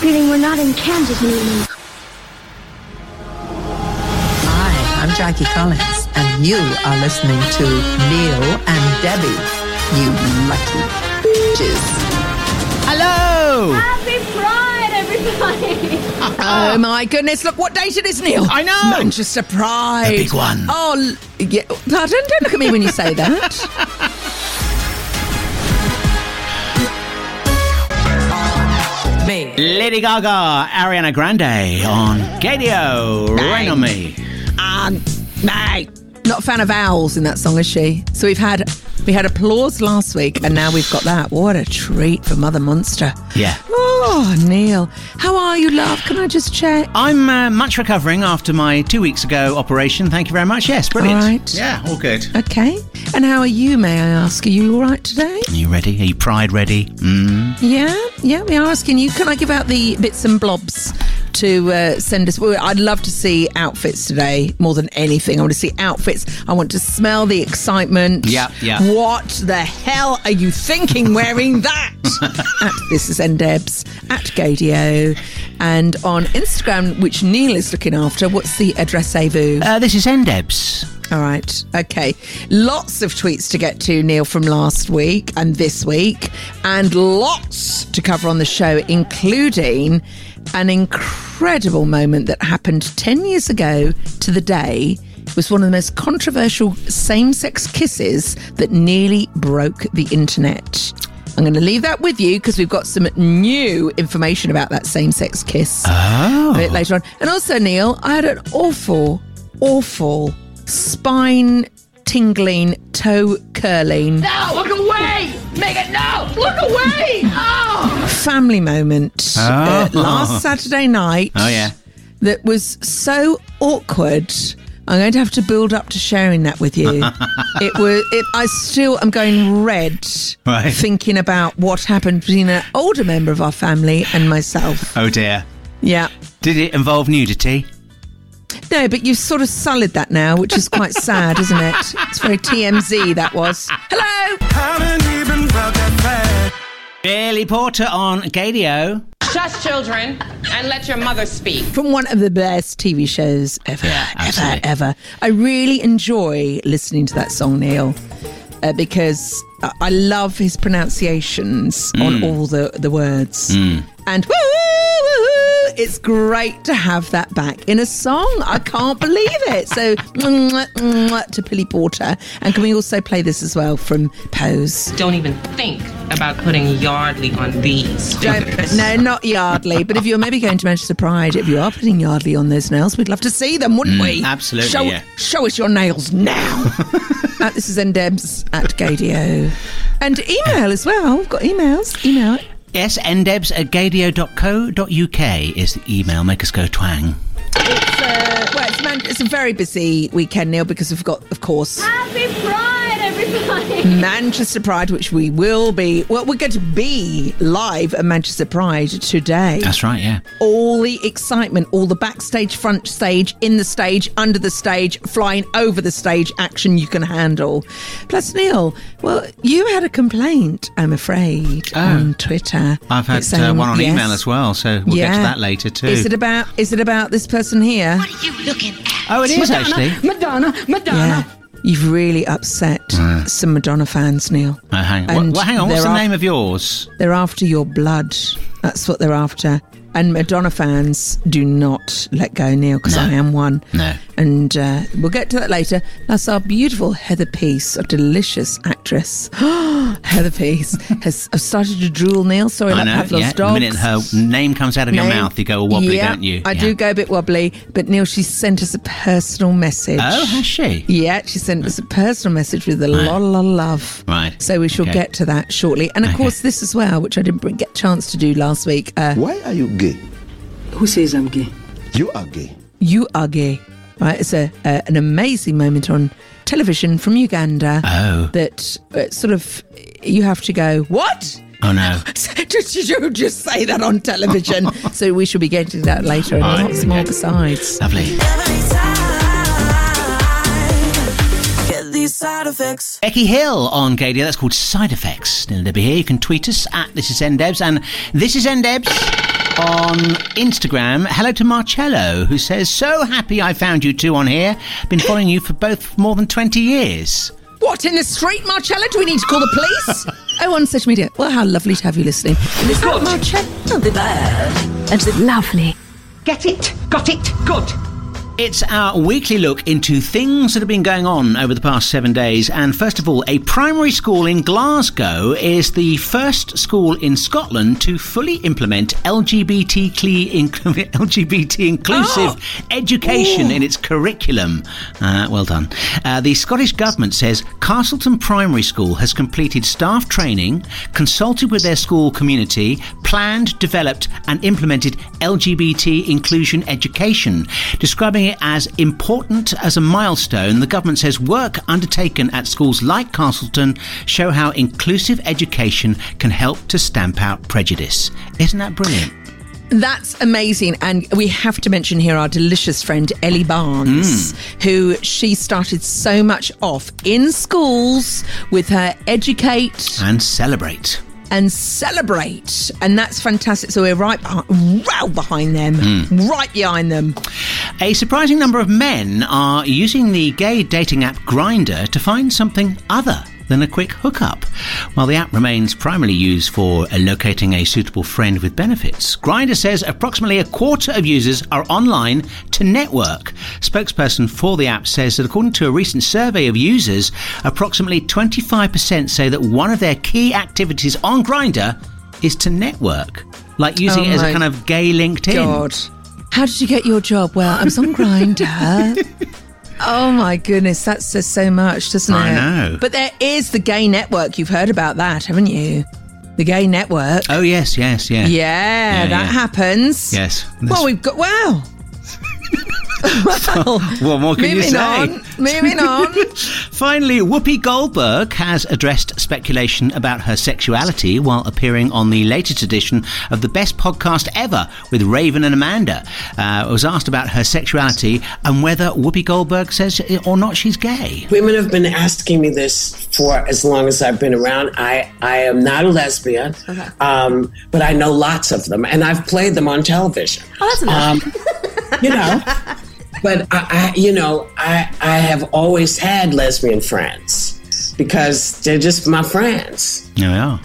feeling we're not in Kansas anymore. Hi, I'm Jackie Collins, and you are listening to Neil and Debbie. You lucky bitches. Hello! Happy Pride, everybody! Oh my goodness! Look what date it is, Neil. I know. Manchester Pride. The big one. Oh, l- yeah. Pardon? Don't look at me when you say that. Me. Lady Gaga, Ariana Grande on Gaydio. Rain on me. Um, mate. Not a fan of owls in that song, is she? So we've had we had applause last week, and now we've got that. What a treat for Mother Monster. Yeah. Oh, Neil, how are you, love? Can I just check? I'm uh, much recovering after my two weeks ago operation. Thank you very much. Yes, brilliant. All right. Yeah, all good. Okay. And how are you, may I ask? Are you all right today? Are you ready? Are you pride ready? Mm. Yeah, yeah, we are asking you. Can I give out the bits and blobs to uh, send us? Well, I'd love to see outfits today more than anything. I want to see outfits. I want to smell the excitement. Yeah, yeah. What the hell are you thinking wearing that? at This Is NDebs, at Gaydio, and on Instagram, which Neil is looking after. What's the address, Avu? Uh, this is Endebs. All right. Okay. Lots of tweets to get to, Neil, from last week and this week, and lots to cover on the show, including an incredible moment that happened 10 years ago to the day. Was one of the most controversial same sex kisses that nearly broke the internet. I'm going to leave that with you because we've got some new information about that same sex kiss Oh. a ah. bit later on. And also, Neil, I had an awful, awful spine tingling, toe curling No, look away! Megan, no! Look away! Oh! family moment uh, Oh. last Saturday night. Oh, yeah. That was so awkward. I'm going to have to build up to sharing that with you. it was. It, I still am going red, Right. thinking about what happened between an older member of our family and myself. Oh, dear. Yeah. Did it involve nudity? No, but you've sort of sullied that now, which is quite sad, isn't it? It's very TMZ, that was. Hello! Billy Porter on Gaydio. Shush, children, and let your mother speak. From one of the best TV shows ever, Yeah, ever, ever. I really enjoy listening to that song, Neil, uh, because I- I love his pronunciations Mm. on all the, the words. And woo, woo, woo, it's great to have that back in a song. I can't believe it. So, mwah, mwah, to Billy Porter. And can we also play this as well from Pose? Don't even think about putting Yardley on these. Don't, no, not Yardley. But if you're maybe going to Manchester Pride, if you are putting Yardley on those nails, we'd love to see them, wouldn't we? absolutely, Show, yeah. show us your nails now. uh, this is Ndebs at Gaydio. And email as well. We've got emails. Email. Yes, ndebs at gaydio.co.uk is the email. Make us go twang. It's, uh, well, it's, man- it's a very busy weekend, Neil, because we've got, of course, Happy Pride, everybody! Manchester Pride, which we will be. Well, we're going to be live at Manchester Pride today. That's right, yeah. all the excitement, all the backstage, front stage, in the stage, under the stage, flying over the stage action you can handle. Plus, Neil, well, you had a complaint, I'm afraid, Oh. on Twitter. I've had It's uh, one on yes. email as well, so we'll get to that later too. Is it about? Is it about this person here? oh, it is actually. Madonna, Madonna. Yeah. You've really upset some Madonna fans, Neil. Oh, hang, And well, hang on, what's the name of yours? They're after your blood. That's what they're after. And Madonna fans do not let go, Neil, because No. I am one. No. And uh, we'll get to that later. That's our beautiful Heather Peace, a delicious actress. Heather Peace has I've started to drool, Neil. Sorry, I like know, Pavlov's yeah. The minute her name comes out of your mouth, you go all wobbly, yeah, don't you? I Yeah. do go a bit wobbly. But Neil, she sent us a personal message. Oh, has she? Yeah, she sent us a personal message with a lot, lot of love. Right. So we shall Okay. get to that shortly. And of Okay. course, this as well, which I didn't get a chance to do last week. Uh, Why are you gay? Who says I'm gay? You are gay. you are gay. Right? It's a, uh, an amazing moment on television from Uganda. Oh. That uh, sort of, you have to go, what? Oh, no. just, you just say that on television. so we shall be getting to that later and Right, lots more besides. Lovely. Side effects. Becky Hill on Gaydio. That's called Side Effects. Neil Debbie here. You can tweet us at This Is NDebs and This Is NDebs On Instagram, hello to Marcello, who says, So happy I found you two on here. Been following you for both more than 20 years. What, in the street, Marcella? Do we need to call the police? oh, on social media. Well, how lovely to have you listening. And is that Marcella? The bad. And it's lovely. Get it? Got it? Good. It's our weekly look into things that have been going on over the past seven days. And first of all, a primary school in Glasgow is the first school in Scotland to fully implement LGBT, LGBT inclusive education in its curriculum. Uh, well done. Uh, the Scottish Government says Castleton Primary School has completed staff training, consulted with their school community, planned, developed, and implemented LGBT inclusion education, describing it as important as a milestone. The government says work undertaken at schools like Castleton show how inclusive education can help to stamp out prejudice. Isn't that brilliant? That's amazing. And we have to mention here our delicious friend Elly Barnes, mm. who she started so much off in schools with her educate And celebrate. And celebrate. And that's fantastic. So we're right behind, right behind them, hmm. right behind them. A surprising number of men are using the gay dating app Grindr to find something other than a quick hookup. While the app remains primarily used for locating a suitable friend with benefits, Grindr says approximately a quarter of users are online to network. Spokesperson for the app says that according to a recent survey of users, approximately 25% say that one of their key activities on Grindr is to network, like using Oh it as a kind of gay LinkedIn. God. How did you get your job? Well, I was on Grindr. Oh my goodness, that says so much, doesn't it? I know. But there is the gay network. You've heard about that, haven't you? The gay network. Oh yes, yes, yeah. Yeah, Yeah, that yeah. happens. Yes. Well, we've got wow. Well, what more can you say? on. Moving on. Finally, Whoopi Goldberg has addressed speculation about her sexuality while appearing on the latest edition of the best podcast ever with Raven and Amanda. Uh, was asked about her sexuality and whether Whoopi Goldberg says or not she's gay. Women have been asking me this for as long as I've been around. I, I am not a lesbian, um, but I know lots of them, and I've played them on television. Oh, that's enough. Um, you know, but I, I, you know, I, I have always had lesbian friends because they're just my friends. Yeah. we are.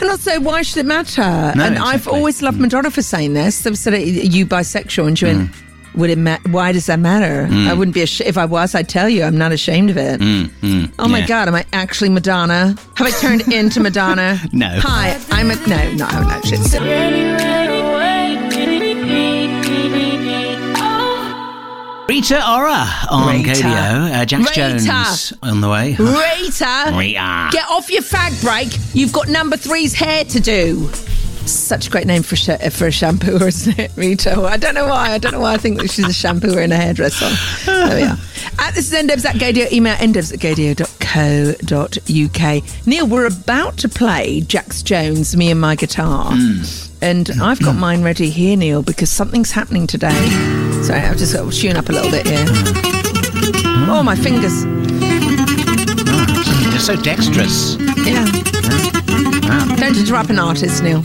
And also, why should it matter? No, and I've always loved mm. Madonna for saying this. They've said, "Are you bisexual?" And she went, Mm. "Would it ma- Why does that matter? Mm. I wouldn't be ash- if I was. I'd tell you. I'm not ashamed of it. Mm, oh my god, am I actually Madonna? Have I turned into Madonna? No. Hi, I'm a no, no, I haven't Rita Ora on Rita. Gaydio. Uh, Jax Rita. Jones on the way. Rita, Rita. get off your fag break. You've got number three's hair to do. Such a great name for a sh- for a shampooer, isn't it, Rita? I don't know why. I don't know why I think that she's a shampooer and a hairdresser. There we are. At this is ndevs at gaydio. Email ndevs at gaydio.co.uk. Neil, we're about to play Jax Jones, Me and My Guitar. And I've got mine ready here, Neil, because something's happening today. Sorry, I've just got to tune up a little bit here. Oh, my fingers. You're so dexterous. Yeah. Don't interrupt an artist, Neil.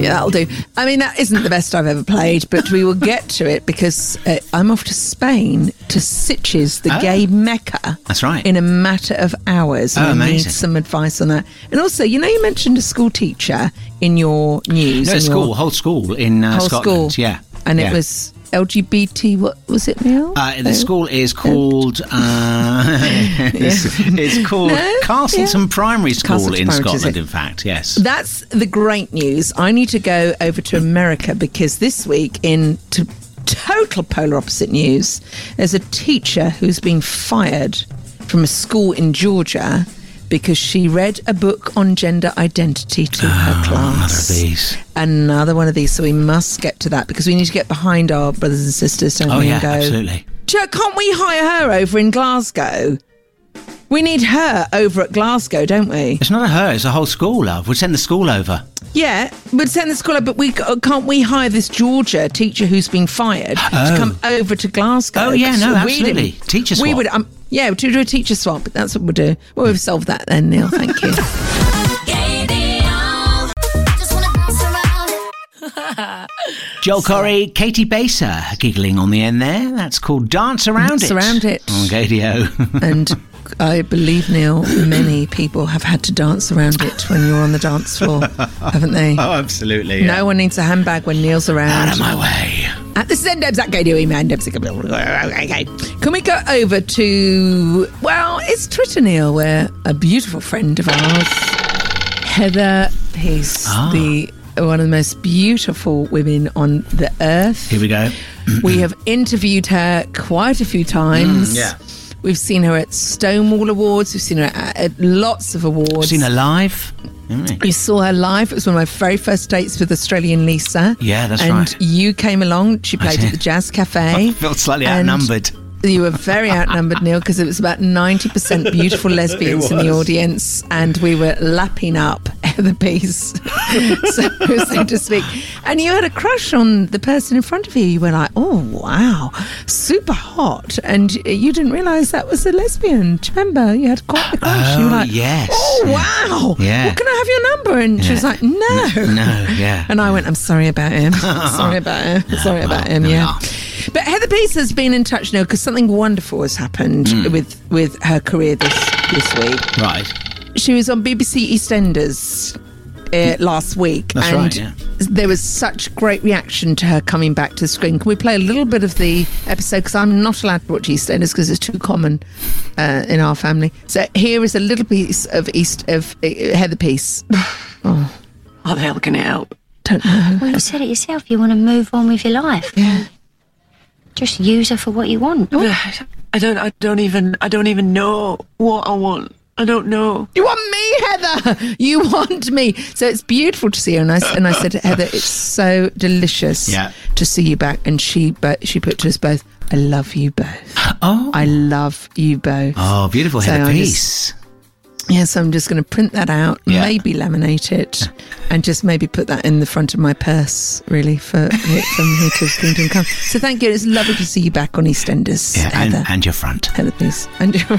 Yeah, that'll do. I mean, that isn't the best I've ever played, but we will get to it because uh, I'm off to Spain to Sitges, the Oh. gay mecca. That's right. In a matter of hours. Oh, and I need some advice on that. And also, you know, you mentioned a school teacher in your news. No, school, your whole school in uh, whole Scotland. school. Yeah. And Yeah. it was LGBT, what was it, Neil? Uh, the school is called uh, it's, it's called No? Castleton Primary School Castleton in Primary, Scotland. In fact, yes. That's the great news. I need to go over to America because this week, in t- total polar opposite news, there's a teacher who's been fired from a school in Georgia because she read a book on gender identity to her Another of class. these. Another one of these. So we must get to that because we need to get behind our brothers and sisters, don't Oh we? yeah, and go, absolutely. "Joe, can't we hire her over in Glasgow? We need her over at Glasgow, don't we? It's not a her. It's a whole school. Love. We'd send the school over. Yeah, we'd send the scholar, but we can't we hire this Georgia teacher who's been fired to Oh. come over to Glasgow? Oh, yeah, no, we absolutely. didn't- We would, um, yeah, to do a teacher swap. But that's what we'll do. Well, we've solved that then, Neil. Thank you. Just wanna bounce around it. Joel Corry, Caity Baser, giggling on the end there. That's called Dance Around Dance It. Around It. On Gaydio. and I believe, Neil, many people have had to dance around it when you're on the dance floor, haven't they? oh, absolutely. No one needs a handbag when Neil's around. Out of my way. Uh, this is NDebs at Email. Debs okay. Can we go over to, well, it's Twitter, Neil, where a beautiful friend of ours, Heather Peace, Ah. the one of the most beautiful women on the earth. Here we go. we have interviewed her quite a few times. Mm, yeah. We've seen her at Stonewall Awards. We've seen her at, at lots of awards. Seen her live. Mm. we? We saw her live. It was one of my very first dates with Australian Lisa. Yeah, that's and right. you came along. She played at the Jazz Cafe. I felt slightly And outnumbered. You were very outnumbered, Neil, because it was about 90% beautiful lesbians in the audience, and we were lapping up the piece, so, so to speak. And you had a crush on the person in front of you. You were like, oh, wow, super hot. And you didn't realise that was a lesbian. Do you remember? You had quite the crush. you were Oh, like, yes. oh, wow. Yeah. Well, can I have your number? And she was like, no. No, yeah. And I went, I'm sorry about him. sorry about him. Sorry about him. Yeah. Are. But Heather Peace has been in touch now because something wonderful has happened Hmm. with with her career this this week. Right. She was on BBC EastEnders. Uh, last week, That's and right, yeah. there was such great reaction to her coming back to the screen. Can we play a little bit of the episode? Because I'm not allowed to watch EastEnders because it's too common uh, in our family. So here is a little piece of East of uh, Heather Peace. oh. How the hell can it help? Don't know. Well, you said it yourself. You want to move on with your life. Yeah. Just use her for what you want. I don't. I don't even. I don't even know what I want. I don't know. You want me, Heather? You want me? So it's beautiful to see her. And I, s- and I said, Heather, it's so delicious Yeah. to see you back. And she, but she put to us both, I love you both. Oh. I love you both. Oh, beautiful So Heather I Peace. Yes, I'm just going to print that out, Yeah. maybe laminate it, and just maybe put that in the front of my purse, really, for from here to Kingdom Come. So thank you. It's lovely to see you back on EastEnders, Yeah, and, Heather. and your front. Heather, please. And you're,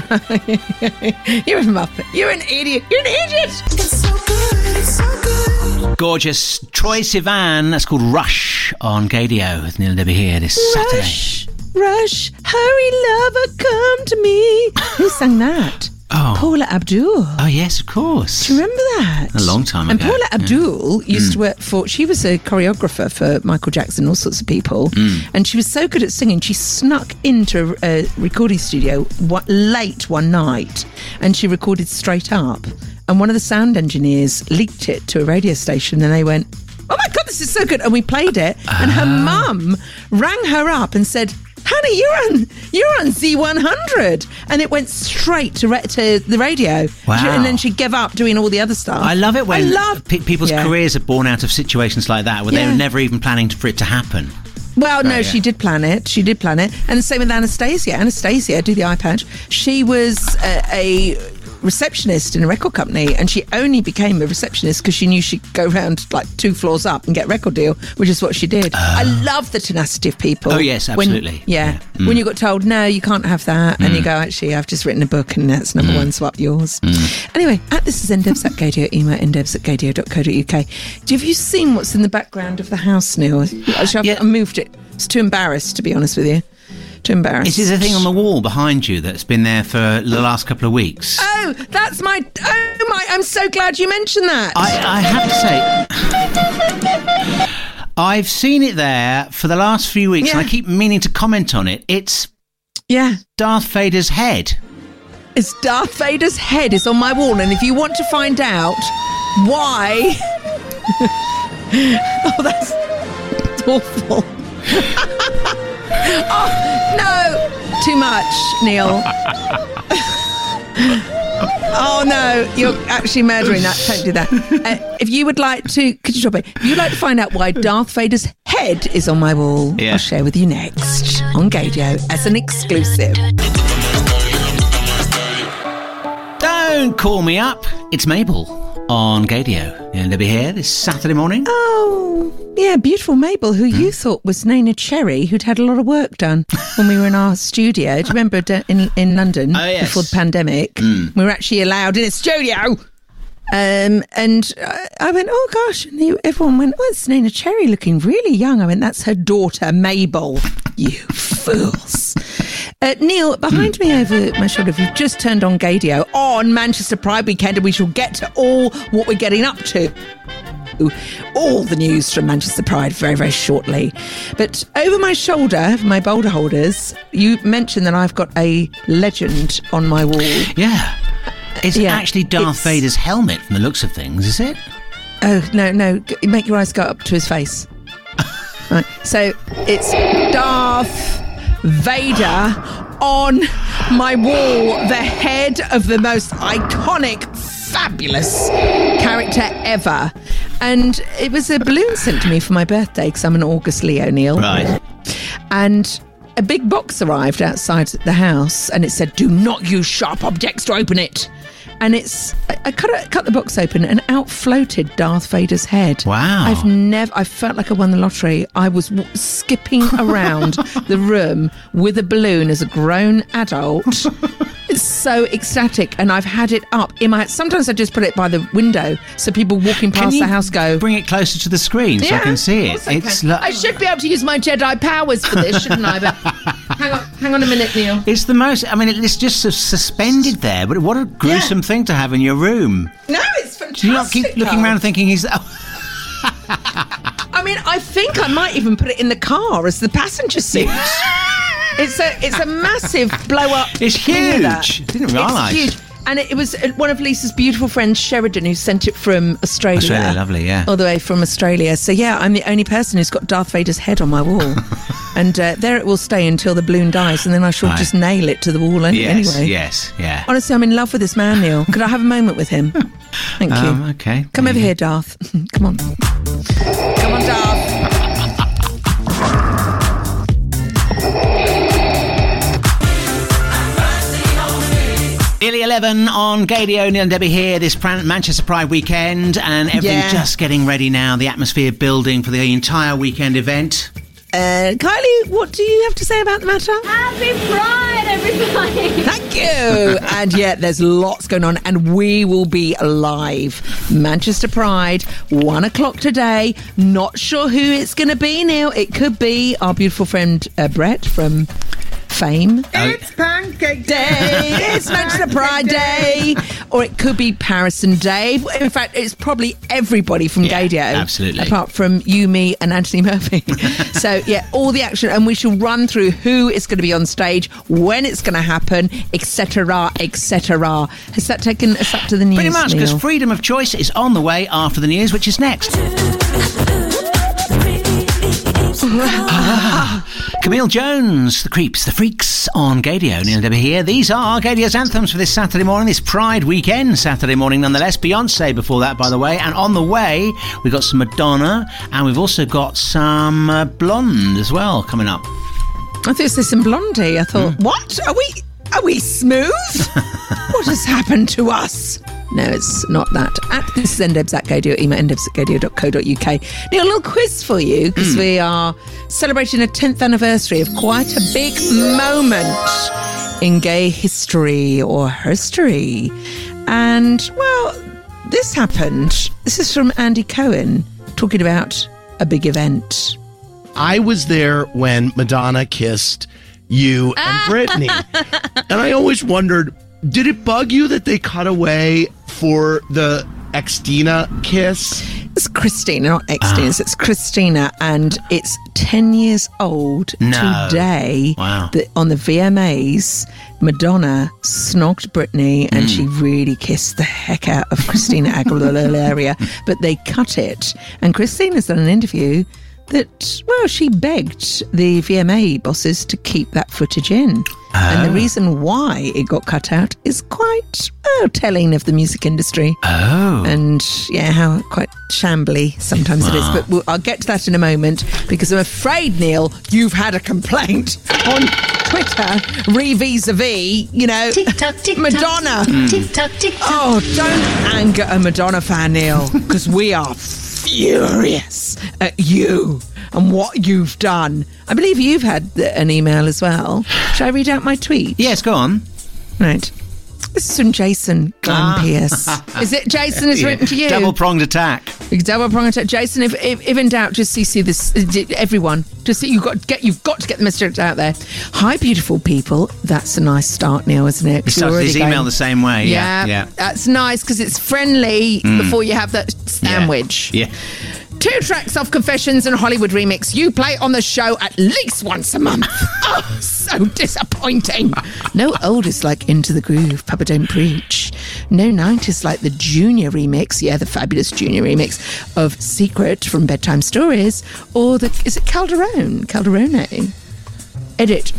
you're a muppet. You're an idiot. You're an idiot. It's so good, it's so good. Gorgeous Troye Sivan. That's called Rush on Gaydio with Neil and Debbie here this Saturday. Rush, rush, hurry, lover, come to me. Who sang that? Oh. Paula Abdul. Oh, yes, of course. Do you remember that? A long time and ago, Paula yeah. Mm. Abdul used to work for, she was a choreographer for Michael Jackson, all sorts of people. Mm. And she was so good at singing, she snuck into a, a recording studio one, late one night and she recorded straight up. And one of the sound engineers leaked it to a radio station and they went, Oh my God, this is so good. And we played it. And her Ah. mum rang her up and said, Honey, you're on you're on Z100, and it went straight to, re- to the radio. Wow. She- and then she gave up doing all the other stuff. I love it when I love pe- people's Yeah. careers are born out of situations like that where they Yeah. were never even planning for it to happen. Well, no, yeah. she did plan it. She did plan it, and the same with Anastasia. Anastasia, do the eye patch. She was uh, a, a receptionist in a record company, and she only became a receptionist because she knew she'd go round like two floors up and get a record deal, which is what she did. I love the tenacity of people. Oh, yes, When- absolutely. yeah, Yeah. Mm. when you got told no, you can't have that, and you go, actually, I've just written a book, and that's number Mm. one. Swap yours. Anyway, at this is endevs at gaydio. Email endevs at gaydio.co.uk. Have you seen what's in the background of the house, Neil? Actually, I've Yeah. I moved it. It's too embarrassed, to be honest with you. Too embarrassed. Is there a thing on the wall behind you that's been there for the last couple of weeks? Oh, that's my. Oh my! I'm so glad you mentioned that. I, I have to say, I've seen it there for the last few weeks, and I keep meaning to comment on it. It's yeah, Darth Vader's head. it's Darth Vader's head is on my wall, and if you want to find out why, oh, that's, that's awful. oh no, too much, Neil. Oh no, you're actually murdering that. Don't do that. Uh, if you would like to, could you drop it? If you'd like to find out why Darth Vader's head is on my wall, Yeah. I'll share with you next on Gaydio as an exclusive. Don't call me up. It's Mabel on Gaydio. And they'll be here this Saturday morning. Oh, yeah, beautiful Mabel, who you thought was Neneh Cherry, who'd had a lot of work done when we were in our studio. Do you remember in, in London Oh, yes. before the pandemic? We were actually allowed in a studio. Um, and I, went, oh gosh. And he, everyone went, oh, it's Cherry looking really young. I went, that's her daughter, Mabel. You fools. Uh, Neil, behind me over my shoulder, if you've just turned on Gaydio on Manchester Pride weekend, and we shall get to all what we're getting up to all the news from Manchester Pride very, very shortly. But over my shoulder, my boulder holders, you mentioned that I've got a legend on my wall. Yeah. It's Yeah, actually Darth it's- Vader's helmet from the looks of things, is it? Oh, no, no, make your eyes go up to his face. right. So it's Darth Vader on my wall, the head of the most iconic, fabulous character ever. And it was a balloon sent to me for my birthday because I'm an August Leo, Neil. Right. And a big box arrived outside the house and it said, Do not use sharp objects to open it. And it's, I, I cut, it- cut the box open and out floated Darth Vader's head. Wow. I've never, I felt like I won the lottery. I was w- skipping around the room with a balloon as a grown adult. It's so ecstatic. And I've had it up in my, sometimes I just put it by the window so people walking Can past the house go, Bring it closer to the screen so I can see it. It's lo- I should be able to use my Jedi powers for this, shouldn't I? But hang on, hang on a minute, Neil. It's the most. I mean, it's just suspended there. But what a gruesome thing to have in your room. No, it's fantastic. Do you not keep looking around thinking he's? Oh, I mean, I think I might even put it in the car as the passenger seat. it's a it's a massive blow up. It's thing huge. Didn't realise. It's huge. And it was uh, one of Lisa's beautiful friends, Sheridan, who sent it from Australia. Australia, lovely, yeah. All the way from Australia. So, yeah, I'm the only person who's got Darth Vader's head on my wall. And uh, there it will stay until the balloon dies, and then I shall Right. just nail it to the wall any- yes, anyway. yes, yeah. Honestly, I'm in love with this man, Neil. Could I have a moment with him? Thank you. Um, okay. Come over here, Darth. Come on. Come on, Darth. Nearly 11 on Gaydio, Neil and Debbie here, this Pran- Manchester Pride weekend, and everything's Yeah. just getting ready now. The atmosphere building for the entire weekend event. Uh, Kylie, what do you have to say about the matter? Happy Pride, everybody! Thank you. and yet, there's lots going on, and we will be live. Manchester Pride, one o'clock today. Not sure who it's going to be, Neil. It could be our beautiful friend uh, Brett from Fame. It's Pancake Day. It's Manchester Pride Day. Or it could be Paris and Dave. In fact, it's probably everybody from Yeah, Gaydio. absolutely. Apart from you, me, and Anthony Murphy. so, yeah, all the action. And we shall run through who is going to be on stage, when it's going to happen, etc., etc. Has that taken us up to the news? Pretty much, because freedom of choice is on the way after the news, which is next. Camille Jones, The Creeps, The Freaks on Gaydio. Neil and Debbie here. These are Gaydio's anthems for this Saturday morning, this Pride weekend, Saturday morning nonetheless. Beyonce before that, by the way. And on the way, we've got some Madonna, and we've also got some uh, Blonde as well coming up. I thought it was some blondie. I thought, what? Are we are we smooth? what has happened to us? No, it's not that. At this is ndebs at gaydio, email ndebs at gaydio.co.uk. Now, a little quiz for you because hmm. we are celebrating a 10th anniversary of quite a big moment in gay history or history. And, well, this happened. This is from Andy Cohen talking about a big event. I was there when Madonna kissed you and ah. Britney. and I always wondered, did it bug you that they cut away for the Xtina kiss? It's Christina, not Xtina. Ah. It's Christina, and it's 10 years old No. today. Wow. That on the VMAs, Madonna snogged Britney and she hmm. really kissed the heck out of Christina Aguilera. But they cut it. And Christina's done an interview that, well, she begged the VMA bosses to keep that footage in. And the ah. reason why it got cut out is quite well, telling of the music industry Oh. and yeah, how quite shambly sometimes it is. But we'll, I'll get to that in a moment because I'm afraid, Neil, you've had a complaint on Twitter, re vis a vis, you know, Tick tock, tick-tock, Madonna. tock. Tick tock, tick tock. Oh, don't anger a Madonna fan, Neil, because we are furious at you and what you've done. I believe you've had an email as well. Shall I read out my tweet? Yes, go on. Right. This is from Jason Glenn Ah. Pierce. Is it Jason has written to you? Double pronged attack. Double pronged attack. Jason, if, if, if in doubt, just CC this. uh, Everyone, just you got get. You've got to get the message out there. Hi, beautiful people. That's a nice start, Neil, isn't it? He 'Cause you're started his email going- the same way. Yeah. Yeah, Yeah. that's nice because it's friendly Mm. before you have that sandwich. Yeah. Two tracks of Confessions and Hollywood remix. You play on the show at least once a month. oh, so disappointing. No oldest like Into the Groove, Papa Don't Preach. No 90s like the Junior remix, yeah, the fabulous Junior remix of Secret from Bedtime Stories, or the, is it Calderone? Calderone? Edit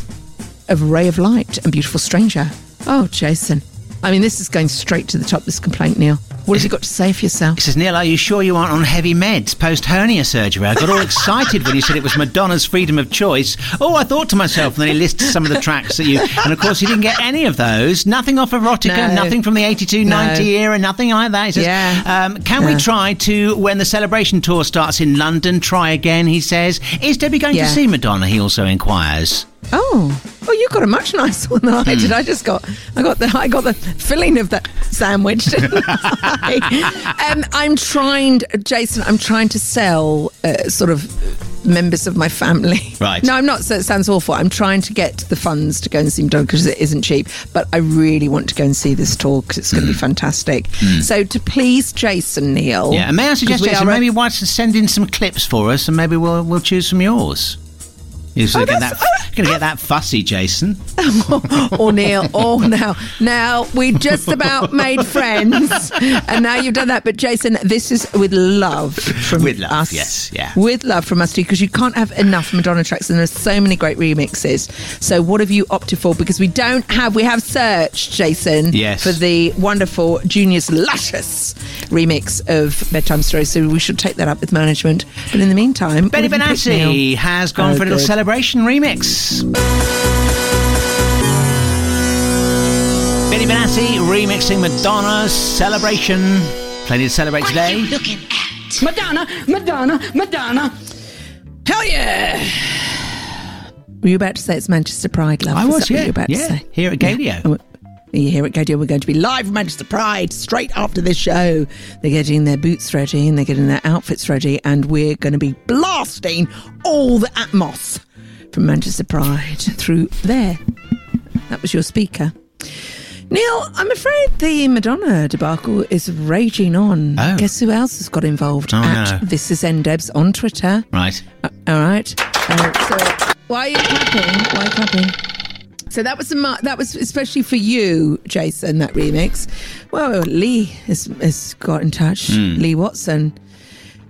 of Ray of Light and Beautiful Stranger. Oh, Jason. I mean, this is going straight to the top, this complaint, Neil. What have you got to say for yourself? He says, Neil, are you sure you aren't on heavy meds post hernia surgery? I got all excited when you said it was Madonna's freedom of choice. Oh, I thought to myself, and then he lists some of the tracks that you. And of course, he didn't get any of those. Nothing off Erotica, No. nothing from the 82 90 No. era, nothing like that. He says, Yeah. um, Can we try to, when the celebration tour starts in London, try again? He says, Is Debbie going Yeah. to see Madonna? He also inquires. Oh, oh, you got a much nicer one than I Hmm. did. I just got, I got the, I got the filling of that sandwich. didn't I? um, I'm trying, Jason. I'm trying to sell uh, sort of members of my family. Right. No, I'm not. So it sounds awful. I'm trying to get the funds to go and see Madonna because it isn't cheap. But I really want to go and see this tour because it's going to be fantastic. So to please Jason Neil. Hmm. Yeah, and may I suggest, we Jason, are- maybe why don't you send in some clips for us, and maybe we'll we'll choose from yours. You're Oh, going to get that fussy, Jason. or Neil, oh now, now we just about made friends, and now you've done that. But Jason, this is with love from With love, us. yes, yeah. with love from us too, because you can't have enough Madonna tracks, and there's so many great remixes. So what have you opted for? Because we don't have, we have searched, Jason, Yes. for the wonderful Junior's luscious remix of Bedtime Story. So we should take that up with management. But in the meantime, Benny what have you picked, Neil? Benassi has gone Oh, for a little oh, good. Celebration remix. Benny Benassi remixing Madonna's Celebration. Plenty to celebrate today. looking at? Madonna, Madonna, Madonna. Hell yeah! Were you about to say it's Manchester Pride, love? I Is was, that what you yeah. were about to Yeah, say? here at Gaydio. Oh, yeah, here at Gaydio, we're going to be live from Manchester Pride straight after this show. They're getting their boots ready and they're getting their outfits ready, and we're going to be blasting all the Atmos from Manchester Pride through there. That was your speaker. Neil, I'm afraid the Madonna debacle is raging on. Oh. Guess who else has got involved? Oh, At no. This is NDebs on Twitter. Right. Uh, all right. Uh, so why are you clapping? Why are you clapping? So that was a that was especially for you, Jason. That remix. Well, Lee has, has got in touch. Hmm. Lee Watson.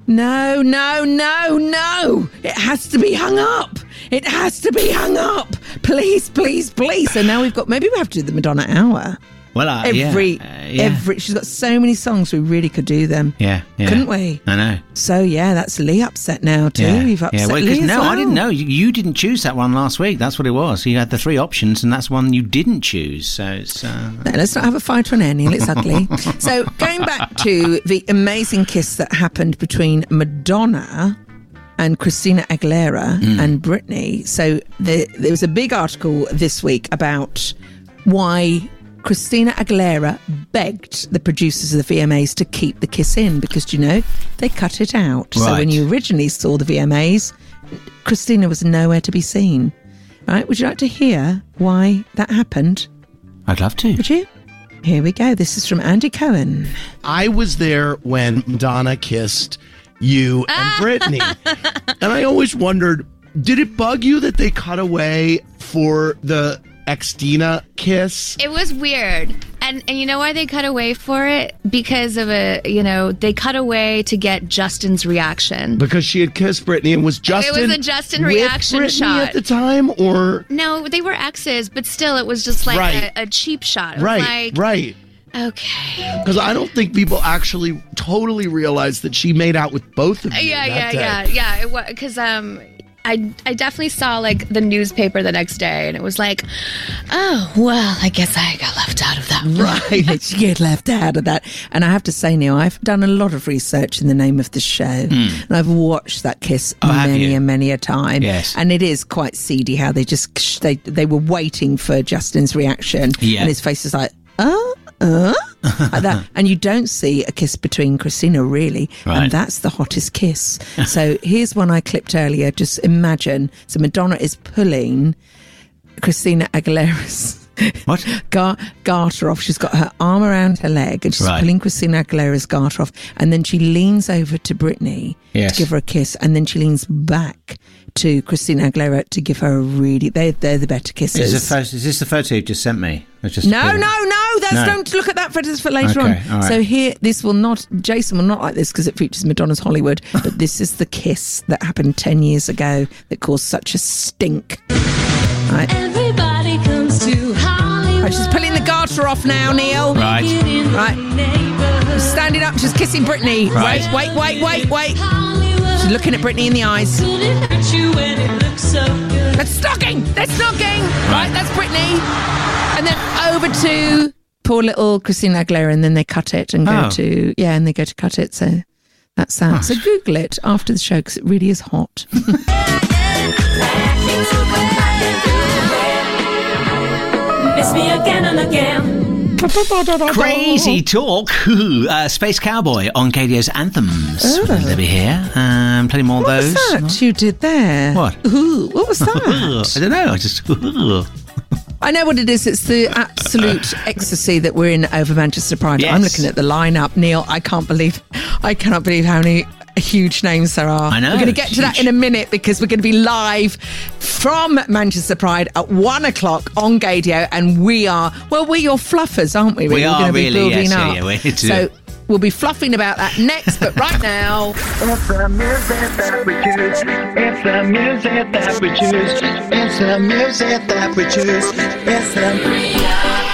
No, no, no, no! It has to be hung up. It has to be hung up. Please, please, please. So now we've got. Maybe we have to do the Madonna hour. Well, uh, Every, yeah, uh, yeah. every. She's got so many songs. We really could do them. Yeah, yeah. Couldn't we? I know. So yeah, that's Lee upset now too. Yeah, You've upset yeah. Well, Lee as no, I didn't know. You, you didn't choose that one last week. That's what it was. You had the three options, and that's one you didn't choose. So it's. Uh, No, let's not have a fight on Neil. It's ugly. so, going back to the amazing kiss that happened between Madonna and Christina Aguilera Mm. and Britney. So, there, there was a big article this week about why Christina Aguilera begged the producers of the VMAs to keep the kiss in because, you know, they cut it out. So, when you originally saw the VMAs, Christina was nowhere to be seen. Right? Would you like to hear why that happened? I'd love to. Would you? Here we go. This is from Andy Cohen. I was there when Madonna kissed you and Britney. and I always wondered, did it bug you that they cut away for the Xtina kiss? It was weird. And and you know why they cut away for it? Because of a you know, they cut away to get Justin's reaction. Because she had kissed Britney and was Justin It was a Justin with reaction Britney shot. at the time or No, they were exes, but still it was just like Right. a, a cheap shot. Right, like, right. Okay. Because I don't think people actually totally realize that she made out with both of you. Yeah, yeah, yeah, yeah. It was because um, I I definitely saw like the newspaper the next day, and it was like, oh well, I guess I got left out of that. one. Right. you get left out of that. And I have to say, Neil, I've done a lot of research in the name of the show. Hmm. And I've watched that kiss. Oh, many and many a time. Yes. And it is quite seedy how they just, they, they were waiting for Justin's reaction. Yeah. And his face is like, oh, uh, like that. And you don't see a kiss between Christina really, Right. and that's the hottest kiss. so here's one I clipped earlier. Just imagine. So Madonna is pulling Christina Aguilera's. What? Gar- garter off. She's got her arm around her leg and she's Right. pulling Christina Aguilera's garter off. And then she leans over to Britney Yes. to give her a kiss. And then she leans back to Christina Aguilera to give her a really, they're, they're the better kisses. Is, photo, is this the photo you've just sent me? Just No, no, no. That's No. don't look at that just for later Okay, on. right. So here, this will not. Jason will not like this because it features Madonna's Hollywood. but this is the kiss that happened ten years ago that caused such a stink. Right. Everybody comes to Hollywood. Right, she's pulling the garter off now, Neil. Right. Right. Standing up, she's kissing Britney. Right. Wait, wait, wait, wait, wait. She's looking at Britney in the eyes. That's stocking. That's stocking. Right. that's Britney. And then over to poor little Christina Aguilera, and then they cut it and go Oh. to yeah, and they go to cut it. So that's that. So Google it after the show because it really is hot. Miss me again and again. Crazy talk. uh, Space Cowboy on Gaydio's Anthems. Oh. They'll be here. Um, plenty more of What those. was that you did there? What? Ooh, what was that? I don't know. I just. I know what it is. It's the absolute ecstasy that we're in over Manchester Pride. I'm looking at the lineup, Neil. I can't believe, I cannot believe how many huge names there are. I know, We're going to get it's to that in a minute because we're going to be live from Manchester Pride at one o'clock on Gaydio, and we are well, we're your fluffers, aren't we? We We're are gonna be really, building yes, yeah, up. yeah, we need to so. it. We'll be fluffing about that next, but right now, It's the music that we choose. It's the music that we choose. It's the music that we choose. It's the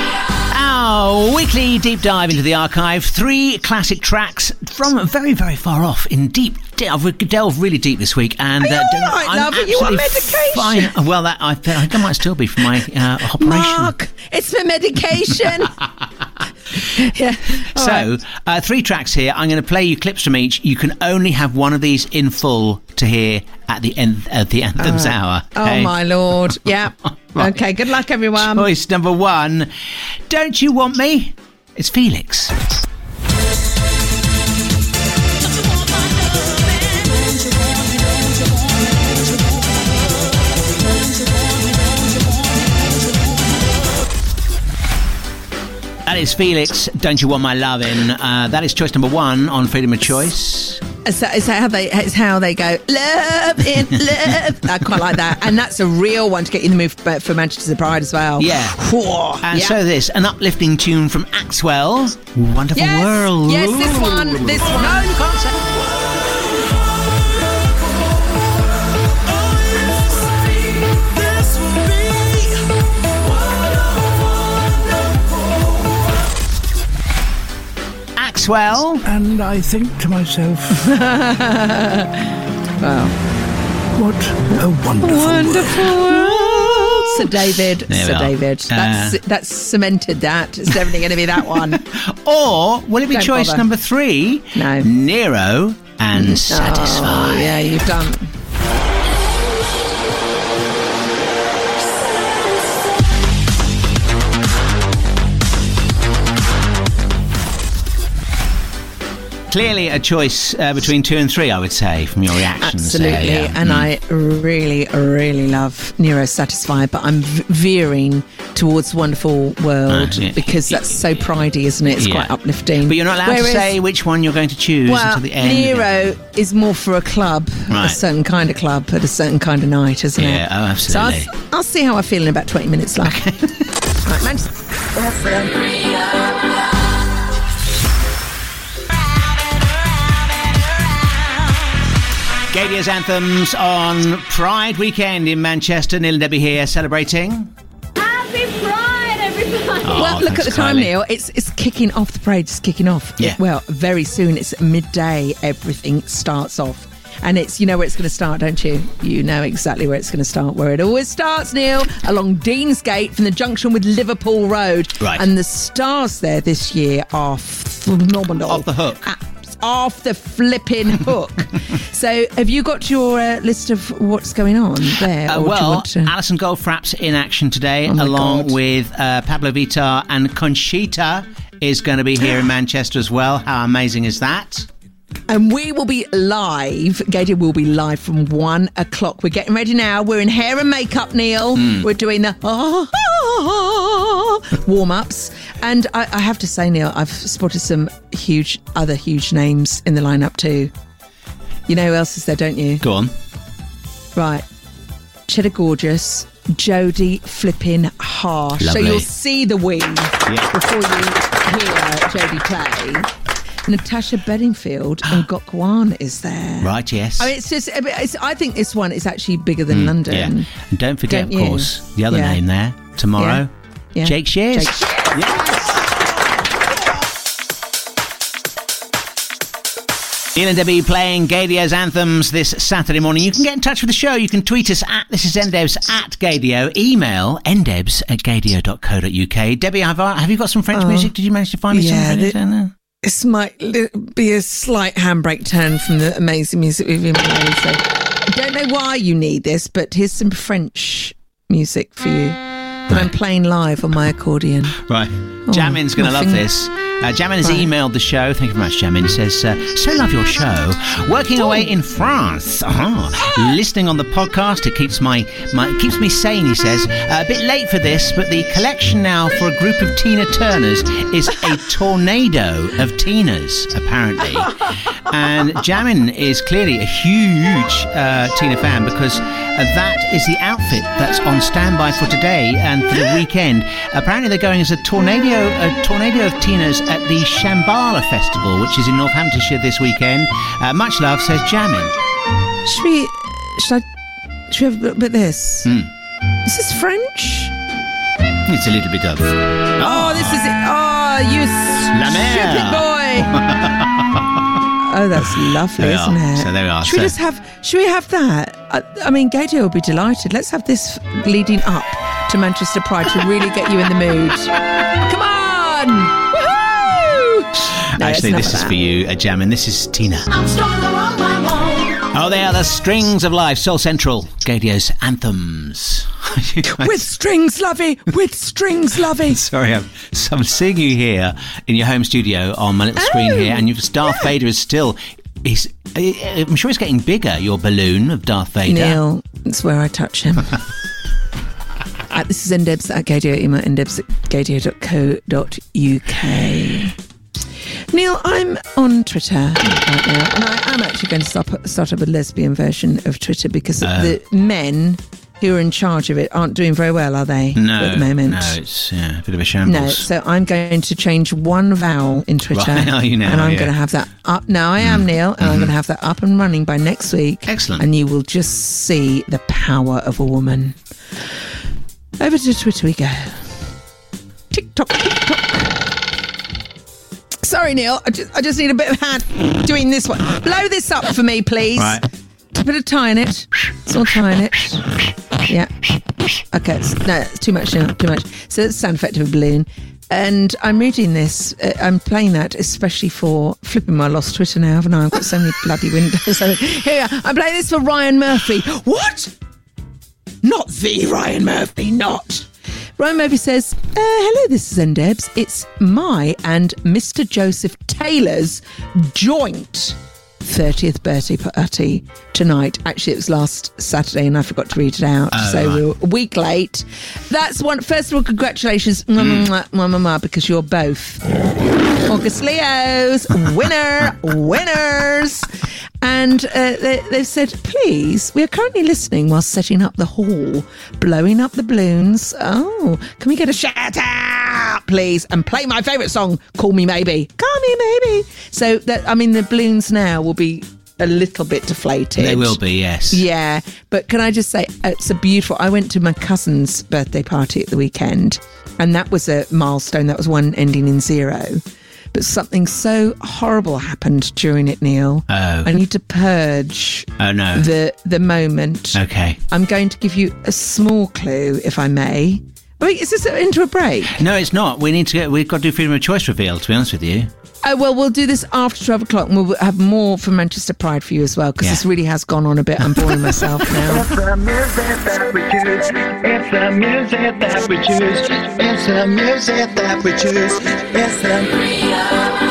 Our weekly deep dive into the archive. Three classic tracks from very, very far off in deep. I've delved really deep this week, and uh, all right, I'm love? Are you on medication? Fine. Well, that I, I think I might still be for my uh, operation. Mark, it's for medication. yeah. all So, right. uh, three tracks here. I'm going to play you clips from each. You can only have one of these in full to hear at the end at the anthems hour. Oh my lord! Yeah. Right. Okay. Good luck, everyone. Choice number one. Don't you want me? It's Felix. That is Felix. Don't you want my lovin'? Uh, that is choice number one on Freedom of Choice. Is that how they? It's how they go. Love in love. I quite like that, and that's a real one to get you in the mood for, for Manchester Pride as well. Yeah. Whoa, And yeah. so this, an uplifting tune from Axwell. Wonderful Yes, World. yes, this one, this one. No, you can't say. Axwell. And I think to myself, wow. what a wonderful, Wonderful world. Sir David. There Sir. David. That's Uh, that's cemented. That it's definitely going to be that one. Or will it be Don't choice bother. number three? No. Nero and Satisfy. Oh, yeah, you've done. Clearly a choice uh, between two and three, I would say, from your reactions. Absolutely. there, yeah. And Mm. I really, really love Nero Satisfied, but I'm veering towards Wonderful World Uh, yeah. because that's so pridey, isn't it? It's Yeah. quite uplifting. But you're not allowed Whereas- to say which one you're going to choose Well, until the end. Nero is more for a club, a certain kind of club at a certain kind of night, isn't it? Yeah, oh, absolutely. So I'll, I'll see how I feel in about 20 minutes, love. right, Manchester. Gaydio's anthems on Pride weekend in Manchester. Neil and Debbie here celebrating. Happy Pride, everybody! Oh, well, look at thanks, the time, Kylie. Neil. It's it's kicking off. The parade's kicking off. Yeah. Well, very soon. It's midday. Everything starts off. And it's, you know where it's going to start, don't you? You know exactly where it's going to start, where it always starts, Neil, along Deansgate from the junction with Liverpool Road. Right. And the stars there this year are phenomenal. Off the hook. Ah, Off the flipping hook. so, have you got your uh, list of what's going on there? Uh, or do you well, to- Alison Goldfrapp's in action today, Oh along God. with uh, Pabllo Vittar and Conchita is going to be here in Manchester as well. How amazing is that? And we will be live. Gaydio will be live from one o'clock. We're getting ready now. We're in hair and makeup, Neil. Hmm. We're doing the oh warm ups. And I, I have to say, Neil, I've spotted some huge, other huge names in the lineup too. You know who else is there, don't you? Go on. Right. Cheddar Gorgeous, Jodie flipping Harsh. Lovely. So you'll see the weave before you hear Jodie play. Natasha Bedingfield and Gok Wan is there. Right, yes. I mean, it's just, it's, I think this one is actually bigger than mm, London. Yeah. And don't forget, Don't of course, the other Yeah. name there tomorrow. Yeah. Jake Shears. Jake Shears. Neil and Debbie playing Gaydio's anthems this Saturday morning. You can get in touch with the show. You can tweet us at this is ndebs at gaydio. Email ndebs at gaydio.co.uk. Debbie, have, I, have you got some French Oh. music? Did you manage to find me Yeah, some? This might be a slight handbrake turn from the amazing music we've been playing. So I don't know why you need this, but here's some French music for you that I'm playing live on my accordion. Right. Oh, Jamin's going to love this. Uh, Jamin has Right. emailed the show. Thank you very much, Jamin. He says, uh, So love your show. Working away in France. Uh-huh. Listening on the podcast. It keeps my, my it keeps me sane, he says. Uh, a bit late for this, but the collection now for a group of Tina Turners is a tornado of Tinas, apparently. and Jamin is clearly a huge uh, Tina fan because uh, that is the outfit that's on standby for today and for the weekend. Apparently, they're going as a tornado, a tornado of Tinas at the Shambala Festival, which is in Northamptonshire this weekend. Uh, much love, says Jamin. Should we, should I, should we have a bit of this? Hmm. Is this French? It's a little bit of. Oh, this is it. Oh, you stupid boy. Oh, that's lovely, There isn't are. it? So there we are. Should we just have? Should we have that? I, I mean, Gaydio will be delighted. Let's have this leading up to Manchester Pride to really get you in the mood. Come on! Woohoo! No, Actually, this is for you, uh, and This is Tina. I'm stronger on my own. Oh, they are the strings of life. Soul Central, Gaydio's anthems. With strings, lovey. With strings, lovey. Sorry, I'm, so I'm seeing you here in your home studio on my little screen here, and you've, Darth Vader is still. He's, I'm sure he's getting bigger. Your balloon of Darth Vader. Neil, it's where I touch him. uh, this is ndebs at gaydio, email ndebs at gaydio.co.uk. Neil, I'm on Twitter right now, and I am actually going to start, start up a lesbian version of Twitter because Oh. the men who are in charge of it aren't doing very well, are they? No, at the moment. no, it's yeah, a bit of a shambles. No, so I'm going to change one vowel in Twitter. Right, are you now? And I'm Yeah. going to have that up. Now I am, Neil, and I'm going to have that up and running by next week. Excellent. And you will just see the power of a woman. Over to Twitter we go. TikTok, TikTok. Sorry, Neil. I just, I just need a bit of hand doing this one. Blow this up for me, please. Right. A bit of tie in it. It's all tie in it. Yeah. Okay. It's, no, it's too much now. Too much. So that's the sound effect of a balloon. And I'm reading this. Uh, I'm playing that especially for flipping my lost Twitter now, haven't I? I've got so many bloody windows. Here. I'm playing this for Ryan Murphy. What? Not the Ryan Murphy, not. Ryan Murphy says, uh, Hello, this is Ndebs. It's my and Mr. Joseph Taylor's joint 30th birthday party tonight. Actually, it was last Saturday and I forgot to read it out. Oh, so right. we we're a week late. That's one. First of all, congratulations, Mm. mwah, mwah, mwah, because you're both August Leos, winner, winners. And uh, they, they've said, please, we are currently listening while setting up the hall, blowing up the balloons. Oh, can we get a shout out, please? And play my favourite song, Call Me Maybe. Call Me Maybe. So, that, I mean, the balloons now will be a little bit deflated. They will be, yes. Yeah, but can I just say it's a beautiful. I went to my cousin's birthday party at the weekend, and that was a milestone. That was one ending in zero. But something so horrible happened during it, Neil. Oh. I need to purge Oh no. the the moment. okay. I'm going to give you a small clue, if I may. Mean, is this into a break? No, it's not. We need to get. We've got to do freedom of choice reveal. To be honest with you. Oh, well, we'll do this after 12 o'clock and we'll have more from Manchester Pride for you as well because Yeah. this really has gone on a bit. I'm boring myself now. It's the music that we choose. It's the music that we choose. It's the music that we choose. It's the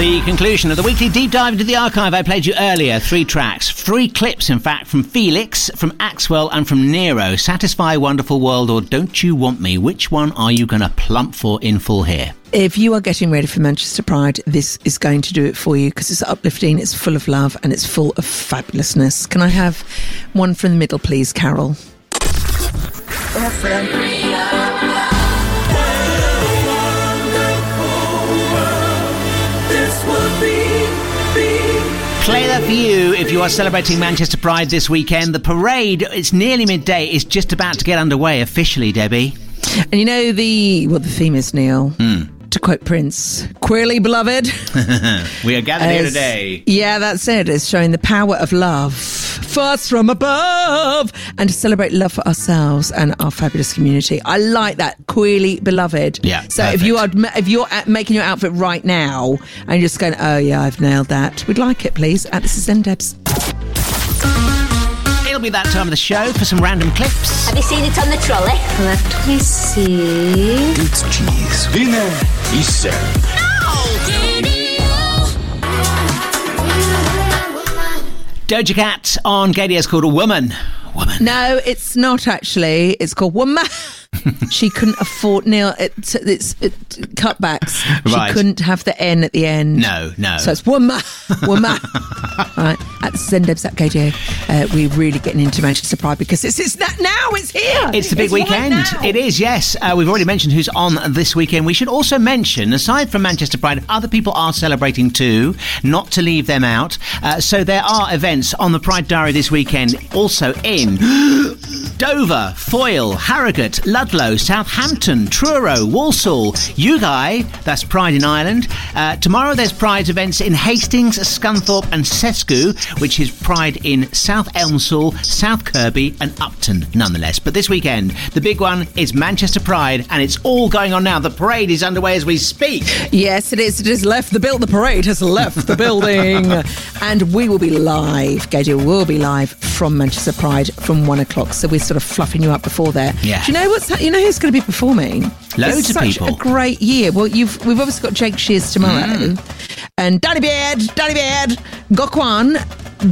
The conclusion of the weekly deep dive into the archive I played you earlier. Three tracks, three clips, in fact, from Felix, from Axwell, and from Nero. Satisfy, Wonderful World, or Don't You Want Me? Which one are you going to plump for in full here? If you are getting ready for Manchester Pride, this is going to do it for you because it's uplifting, it's full of love, and it's full of fabulousness. Can I have one from the middle, please, Carol? For you if you are celebrating Manchester Pride this weekend. The parade, it's nearly midday, is just about to get underway officially, Debbie. And you know the well, the theme is Neil. Hmm. To quote Prince, queerly beloved. we are gathered here today. Yeah, that's it. It's showing the power of love, first from above, and to celebrate love for ourselves and our fabulous community. I like that, queerly beloved. Yeah, So if you are if you're at- making your outfit right now and you're just going, oh yeah, I've nailed that. We'd like it, please. At this is Debs. It'll be that time of the show for some random clips. Have you seen it on the trolley? Let me see. Goat's cheese. Dinner is served. Doja Cat on KDS called a woman. woman. No, it's not actually. It's called Woman. she couldn't afford Neil. It, it's it, cutbacks. Right. She couldn't have the N at the end. No, no. So it's Woman. Woman. right. At at KJ, uh, we're really getting into Manchester Pride because it's, it's that now. It's here. It's the big right weekend. now. it is, yes. Uh, we've already mentioned who's on this weekend. We should also mention, aside from Manchester Pride, other people are celebrating too, not to leave them out. Uh, so there are events on the Pride Diary this weekend, also in Dover, Foyle, Harrogate, Ludlow, Southampton, Truro, Walsall, Ugai, that's Pride in Ireland. Uh, tomorrow there's Pride events in Hastings, Scunthorpe, and Sescu, which is Pride in South Elmsall, South Kirkby, and Upton, nonetheless. But this weekend, the big one is Manchester Pride, and it's all going on now. The parade is underway as we speak. Yes, it is. It has left the build. The parade has left the building, and we will be live. Gaydio will be live from Manchester Pride from one o'clock. So we're sort of fluffing you up before there. Yeah. Do you know what's? You know who's going to be performing? Loads It's of such people. A great year. Well, you've we've obviously got Jake Shears tomorrow, Mm. and Danny Beard, Danny Beard, Gok Wan.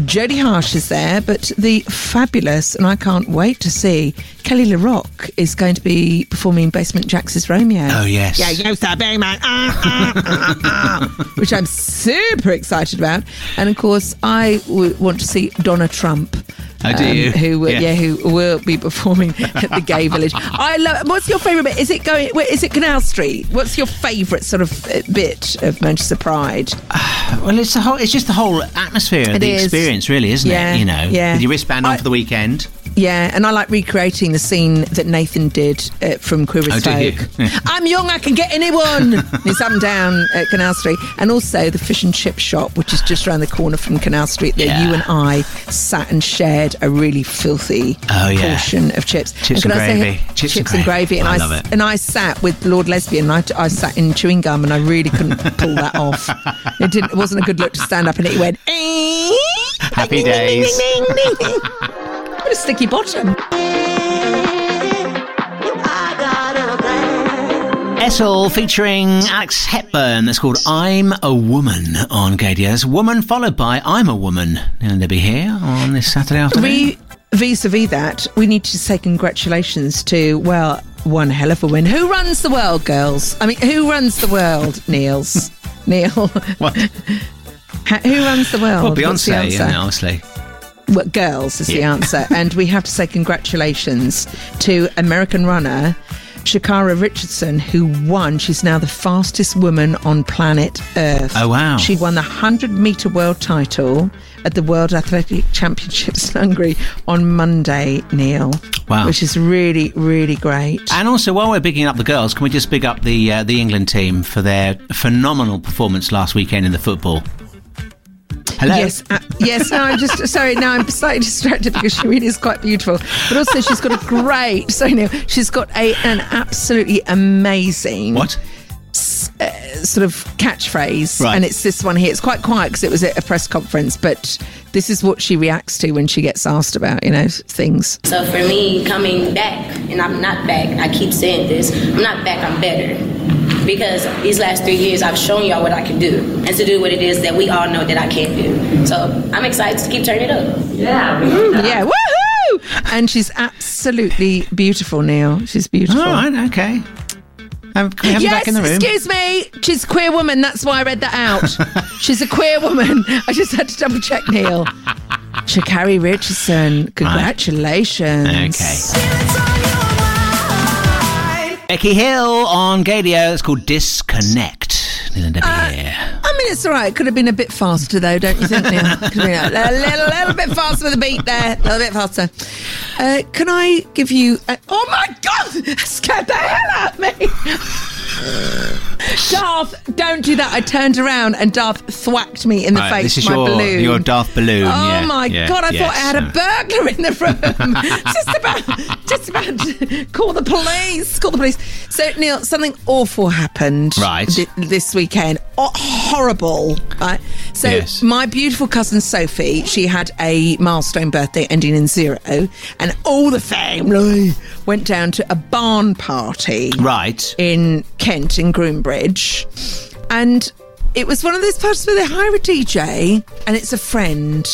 Jodie Harsh is there, but the fabulous, and I can't wait to see, Kele Le Roc is going to be performing Basement Jaxx's Romeo. Oh, yes. Yeah, you start bang man. Ah, ah, ah, ah, which I'm super excited about. And of course, I w- want to see Donna Trump. Um, Oh, do you? Who, will- Yeah. yeah. who will be performing at the Gay Village. I love. What's your favourite bit? Is it going? Where, is it Canal Street? What's your favourite sort of uh, bit of Manchester Pride? Well, it's the whole. It's just the whole atmosphere of It the is. experience, really, isn't Yeah, it? You know, yeah. with your wristband on for the weekend. Yeah, and I like recreating the scene that Nathan did uh, from Queer as Oh, do you? Folk. I'm young, I can get anyone. He's up and down at Canal Street. And also the fish and chip shop, which is just around the corner from Canal Street, that Yeah. you and I sat and shared a really filthy Oh, yeah. portion of chips. Chips and say- gravy. Chips and and gravy. And I I, love it. And I sat with Lord Lesbian. And I, I sat in chewing gum and I really couldn't pull that off. It, didn't, it wasn't a good look to stand up and it went, "Eh." Happy days. What a sticky bottom. Essel featuring Alex Hepburn. That's called I'm a Woman on KDS. Woman followed by I'm a Woman. And they'll be here on this Saturday afternoon. Re- vis-a-vis that, we need to say congratulations to, well, one hell of a win. Who runs the world, girls? I mean, who runs the world, Niels? Neil. What? Who runs the world? Well, What's Beyonce, yeah, you know, obviously. Well, girls is the answer. and we have to say congratulations to American runner Sha'Carri Richardson, who won. She's now the fastest woman on planet Earth. Oh, wow. She won the 100 metre world title at the World Athletic Championships in Hungary on Monday, Neil. Wow. Which is really, really great. And also, while we're bigging up the girls, can we just big up the uh, the England team for their phenomenal performance last weekend in the football? Hello. Yes, yes. No, I'm just sorry. Now I'm slightly distracted because she really is quite beautiful, but also she's got a great. Sorry, Neil. She's got a an absolutely amazing What? uh, sort of catchphrase, Right. and it's this one here. It's quite quiet because it was at a press conference, but this is what she reacts to when she gets asked about, you know, things. So for me, coming back, and I'm not back, I keep saying this, I'm not back, I'm better. Because these last three years, I've shown y'all what I can do and to do what it is that we all know that I can do. So I'm excited to keep turning it up. Yeah. Yeah, woohoo! And she's absolutely beautiful, Neil. She's beautiful. All right, okay. Um, can we have you yes, back in the room? excuse me. She's a queer woman. That's why I read that out. She's a queer woman. I just had to double check, Neil. Sha'Carri Richardson, congratulations. Okay. Becky Hill on Gaydio. It's called Disconnect. Neil and Debbie here. I mean, it's all right. It could have been a bit faster, though, don't you think, Neil? Could have been a, little, little bit faster with the beat there. A little bit faster. Uh, can I give you. A, oh my God! That Scared the hell out of me! Darth, don't do that. I turned around and Darth thwacked me in the Right, face. this is with my your balloon. your Darth balloon. Oh yeah, my yeah, god! I thought I yes. had a uh. burglar in the room. just about, just about to call the police. Call the police. So Neil, something awful happened. Right. thi- this weekend. Oh, horrible. Right. So Yes. my beautiful cousin Sophie, she had a milestone birthday ending in zero, and all the family went down to a barn party. Right. In Kent, in Groombridge, and it was one of those parties where they hire a DJ, and it's a friend.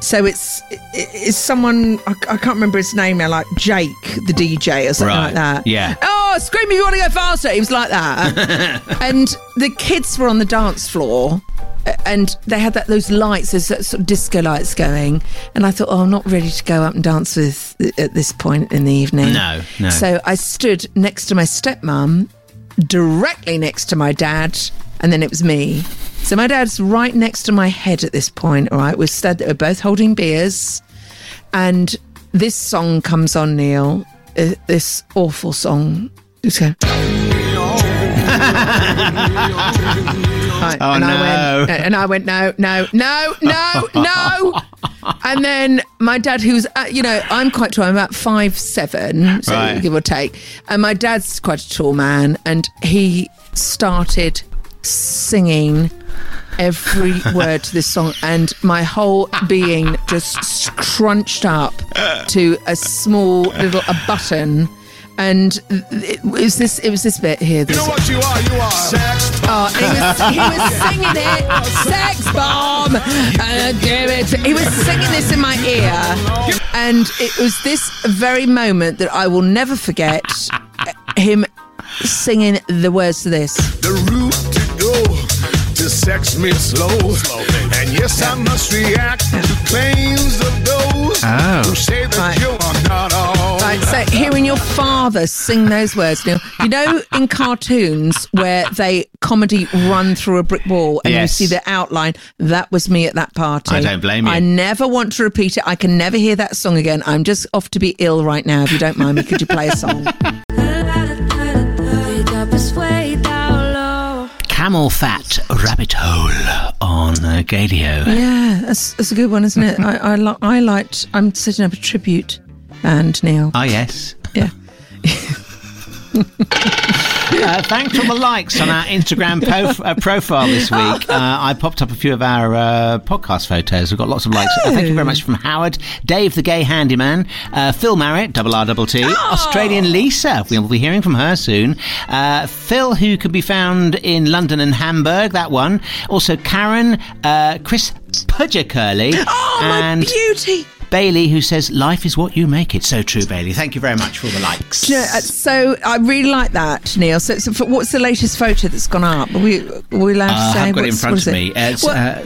So it's it's someone I, I can't remember his name now, like Jake, the DJ, or something Right. like that. Yeah. Oh, scream if you want to go faster. He was like that. and the kids were on the dance floor and they had that those lights, those sort of disco lights going. And I thought, oh, I'm not ready to go up and dance with at this point in the evening. No, no. So I stood next to my stepmom, directly next to my dad, and then it was me. So my dad's right next to my head at this point, all right? We're we're both holding beers, and this song comes on, Neil. Uh, this awful song. Right, Oh, and no. I went, and I went, no, no, no, no, no. and then my dad, who's, uh, you know, I'm quite tall. I'm about five seven, so Right. give or take. And my dad's quite a tall man, and he started singing every word to this song, and my whole being just scrunched up to a small little a button. And it was this. It was this bit here. This, you know what you are? You are sex. Oh, he was, he was singing it, sex bomb. Uh, and give it. He was singing this in my ear, and it was this very moment that I will never forget. Him singing the words to this. The route to go to sex me slow. And yes, I must react to claims of those Oh. who say that Right. you are not all. Right, so hearing your father sing those words, Neil, you know, in cartoons where they comedy run through a brick wall and Yes. you see the outline, that was me at that party. I don't blame you. I never want to repeat it. I can never hear that song again. I'm just off to be ill right now. If you don't mind me, could you play a song? CamelPhat Rabbit Hole on uh, Gaydio. yeah, that's, that's a good one, isn't it? I, I, li- I liked. I'm setting up a tribute band, Neil. Oh, yes. Yeah. Uh, thanks for the likes on our Instagram po- uh, profile this week. Uh, I popped up a few of our uh, podcast photos. We've got lots of likes. Uh, thank you very much from Howard, Dave the Gay Handyman, uh, Phil Marriott, double R double T, Australian Lisa. We'll be hearing from her soon. Uh, Phil, who can be found in London and Hamburg, that one. Also Karen, uh, Chris Pudger Curly, Oh, and my beauty. Bailey, who says, Life is what you make it. So true, Bailey. Thank you very much for all the likes. You know, uh, so I really like that, Neil. So, so for, what's the latest photo that's gone up? Are we, are we allowed to Uh, say? I've got it in front of me. Uh, it's, What- uh,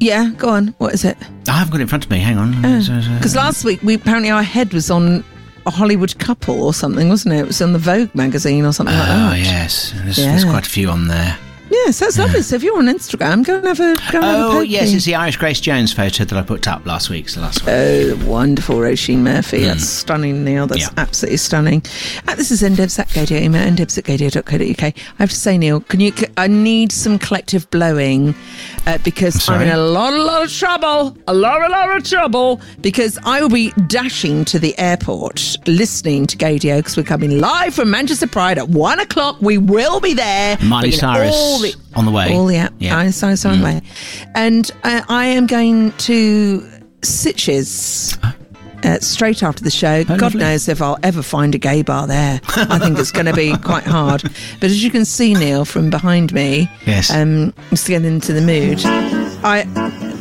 yeah, go on. What is it? I haven't got it in front of me. Hang on. Because last week we apparently our head was on a Hollywood couple or something, wasn't it? It was on the Vogue magazine or something like that. Oh yes, there's, there's quite a few on there. Yes, that's lovely. So if you're on Instagram, go and have a go and have a Oh yes, it's the Irish Grace Jones photo that I put up last week. So last week. Oh, wonderful, Roisin Murphy. That's stunning, Neil. That's. Yeah. absolutely stunning. Uh, this is ndebs at Gaydio, email ndebs at gaydio.co.uk. I have to say, Neil, can you? I need some collective blowing uh, because I'm Sorry? in a lot, a lot of trouble. A lot, a lot of trouble because I will be dashing to the airport listening to Gaydio because we're coming live from Manchester Pride at one o'clock. We will be there. Miley Cyrus. The on the way. All the yeah, Yeah. So on the way, and uh, I am going to Sitges. Uh, straight after the show, God lovely. knows if I'll ever find a gay bar there. I think it's going to be quite hard. But as you can see, Neil, from behind me, Yes. um, just getting into the mood. I,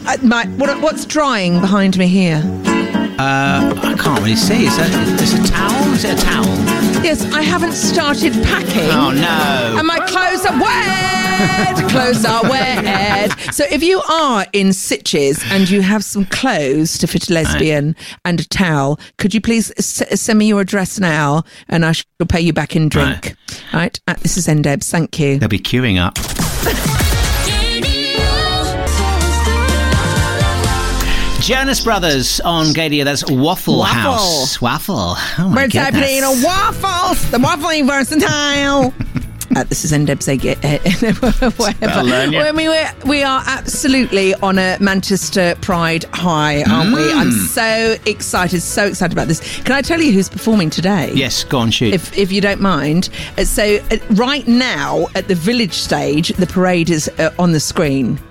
I my what, what's drying behind me here? Uh, I can't really see. Is that is a towel? Is it a towel? Yes, I haven't started packing. Oh no! And my clothes are wet. clothes are wet. So if you are in Sitges and you have some clothes to fit a lesbian and a towel, could you please s- send me your address now and I shall pay you back in drink. Right. Uh, this is Endebs. Thank you. They'll be queuing up. Jonas Brothers on Gaydio. That's Waffle, Waffle. House. Waffle. Oh my goodness. happening? A waffles. The waffle waffling versatile. Uh, this is Endebs. That'll learn you. When we were, we are absolutely on a Manchester Pride high, aren't we? I'm Mm. so excited, so excited about this. Can I tell you who's performing today? Yes, go on, shoot. If, if you don't mind. Uh, So, uh, right now at the village stage, the parade is uh, on the screen.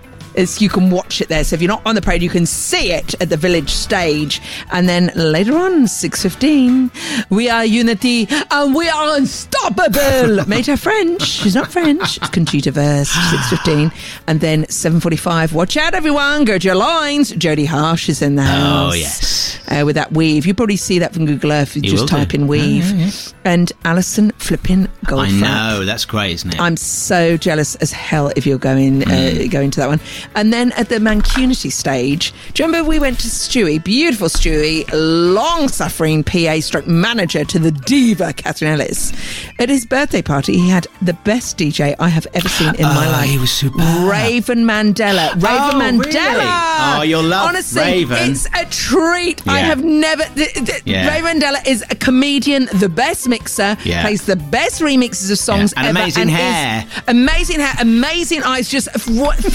It's, you can watch it there. So if you're not on the parade, you can see it at the village stage. And then later on, 6.15, we are unity and we are unstoppable. Made her French. She's not French. It's Conchita Wurst, 6.15. And then 7.45, watch out everyone, gird your lines. Jodie Harsh is in the house. Oh, yes. Uh, with that weave. You probably see that from Google Earth. You, You just will do. type in weave. Yeah, yeah, And Alison flipping I Goldfrapp. know. That's great, isn't it? I'm so jealous as hell if you're going uh, going to that one. And then at the Mancunity stage, do you remember we went to Stewie, beautiful Stewie, long suffering PA stroke manager to the diva Catherine Ellis. At his birthday party, he had the best DJ I have ever seen in my Oh, life. he was superb. Raven Mandela. Raven Oh, Mandela. really? Oh, you'll love Honestly, Raven. it's a treat. I have never. Th- th- Yeah. Raven Mandela is a comedian, the best mixer, Yeah. plays the best remixes of songs Yeah, and ever, amazing is hair. amazing hair, amazing eyes, just what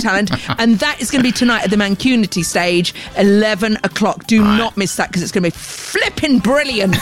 phenomenal talent. And that is going to be tonight at the Mancunity stage, 11 o'clock. Do not miss that because it's going to be flipping brilliant.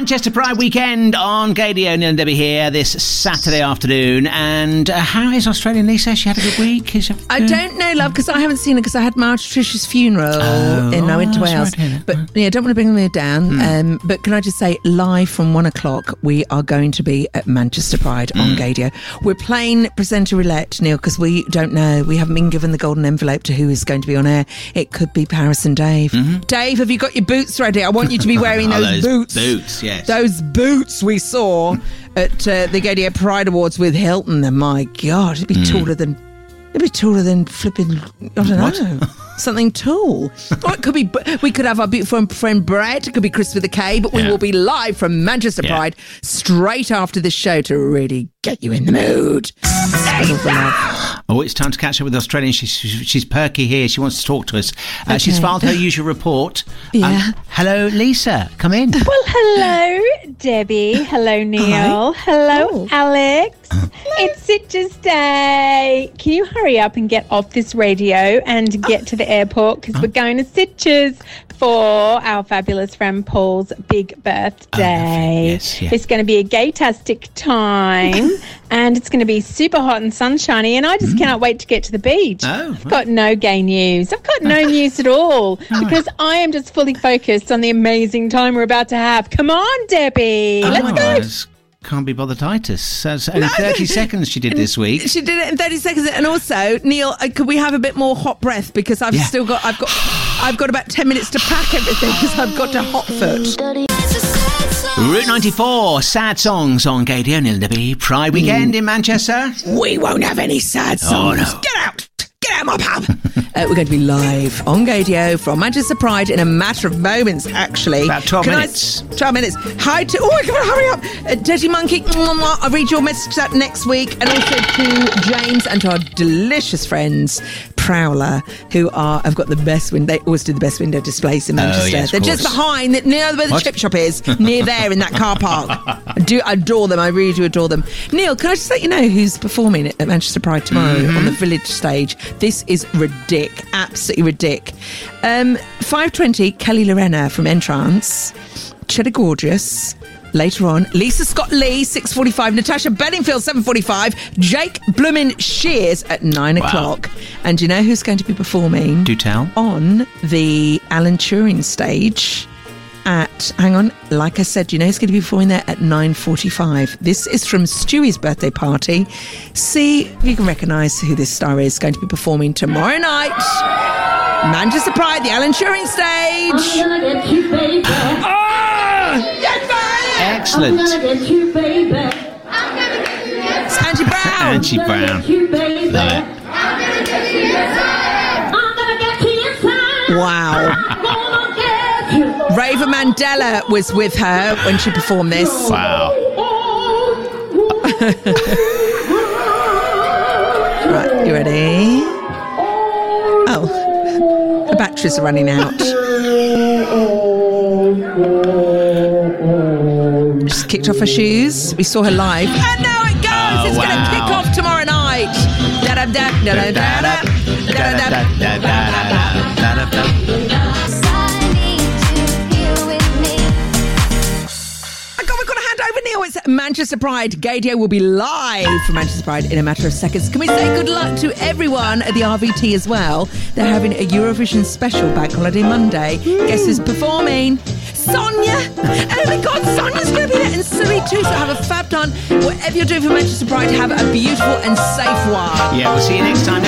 Manchester Pride weekend on Gaydio. Neil and Debbie here this Saturday afternoon. And uh, how is Australian Lisa? She had a good week. Is I don't know, love, because I haven't seen her because I had Marge Trish's funeral Oh, and I went to Wales. that. But yeah, don't want to bring me down. Hmm. Um, but can I just say, live from one o'clock, we are going to be at Manchester Pride Hmm. on Gaydio. We're playing presenter roulette, Neil, because we don't know. We haven't been given the golden envelope to who is going to be on air. It could be Paris and Dave. Dave, have you got your boots ready? I want you to be wearing Mm-hmm. Those, those boots. boots, yes. Those boots we saw at uh, the Gaydio Pride Awards with Hilton. And my God, it'd be Hmm. taller than. It'd be taller than flipping. I don't What? know. Something tall. or it could be. We could have our beautiful friend Brett. It could be Chris with a K. But we Yeah. will be live from Manchester Yeah. Pride straight after this show to really get you in the mood. Special for love. Oh, it's time to catch up with Australian. She's, she's perky here. She wants to talk to us. Uh, She's filed her usual report. Um, Yeah. hello, Lisa. Come in. Well, hello, Debbie. Hello, Neil. Hello, Oh. Alex. It's Sitges Day. Can you hurry up and get off this radio and get to the airport because we're going to Sitges for our fabulous friend Paul's big birthday. Yes, yeah. It's going to be a gay-tastic time and it's going to be super hot and sunshiny and I just cannot wait to get to the beach. Oh, I've got no gay news. I've got no news at all because I am just fully focused on the amazing time we're about to have. Come on, Debbie. Let's Oh, go. it's- Can't be bothered Titus. That's only 30 seconds she did this week. She did it in 30 seconds. And also, Neil, uh, could we have a bit more hot breath? Because I've Yeah. still got, I've got, I've got about 10 minutes to pack everything because I've got to hot foot. Route 94, sad songs on Gaydio Nilderby. Pride weekend in Manchester. We won't have any sad Oh, songs. no. Get out! Get out, my pub! uh, we're going to be live on Gaydio from Manchester Pride in a matter of moments, actually. About 12 Can I- minutes. 12 minutes. Hi to. Oh, come on, hurry up. Uh, Dirty Monkey. I'll read your message out next week. And also to James and to our delicious friends, Prowler, who are, have got the best window. They always do the best window displays in Oh, Manchester. yes, They're just behind, the, near where the What? chip shop is, near there in that car park. I do adore them. I really do adore them. Neil, can I just let you know who's performing at Manchester Pride tomorrow Mm-hmm. on the village stage? This is ridic, absolutely ridic. Um, 520, Kelly Llorenna from N-Trance, Cheddar Gorgeous, later on. Lisa Scott Lee, 6.45. Natasha Bedingfield, 7.45. Jake Bloomin Shears at 9 Wow. o'clock. And do you know who's going to be performing? Do tell. On the Alan Turing stage at, hang on, like I said, you know who's going to be performing there at 9.45? This is from Stewie's birthday party. See if you can recognise who this star is going to be performing tomorrow night. Manchester Pride, the Alan Turing stage. Excellent. It's Angie Brown. Angie Brown. Love it. I'm gonna get you inside. I'm gonna get you inside. Wow. Raver Mandela was with her when she performed this. Wow. Right, you ready? Oh, the batteries are running out. Just kicked off her shoes. We saw her live. And now it goes. Oh, it's going to kick off tomorrow night. Da da da da da da da da da da. I Manchester Pride. Gaydio will be live from Manchester Pride in a matter of seconds. Can we say good luck to everyone at the RVT as well? They're having a Eurovision special Bank Holiday Monday. Guess who's performing? Sonia! Oh my God, Sonia's going to be there, and Sully too. So have a fab time. Whatever you're doing for Manchester Pride, have a beautiful and safe one. Yeah, we'll see you next time.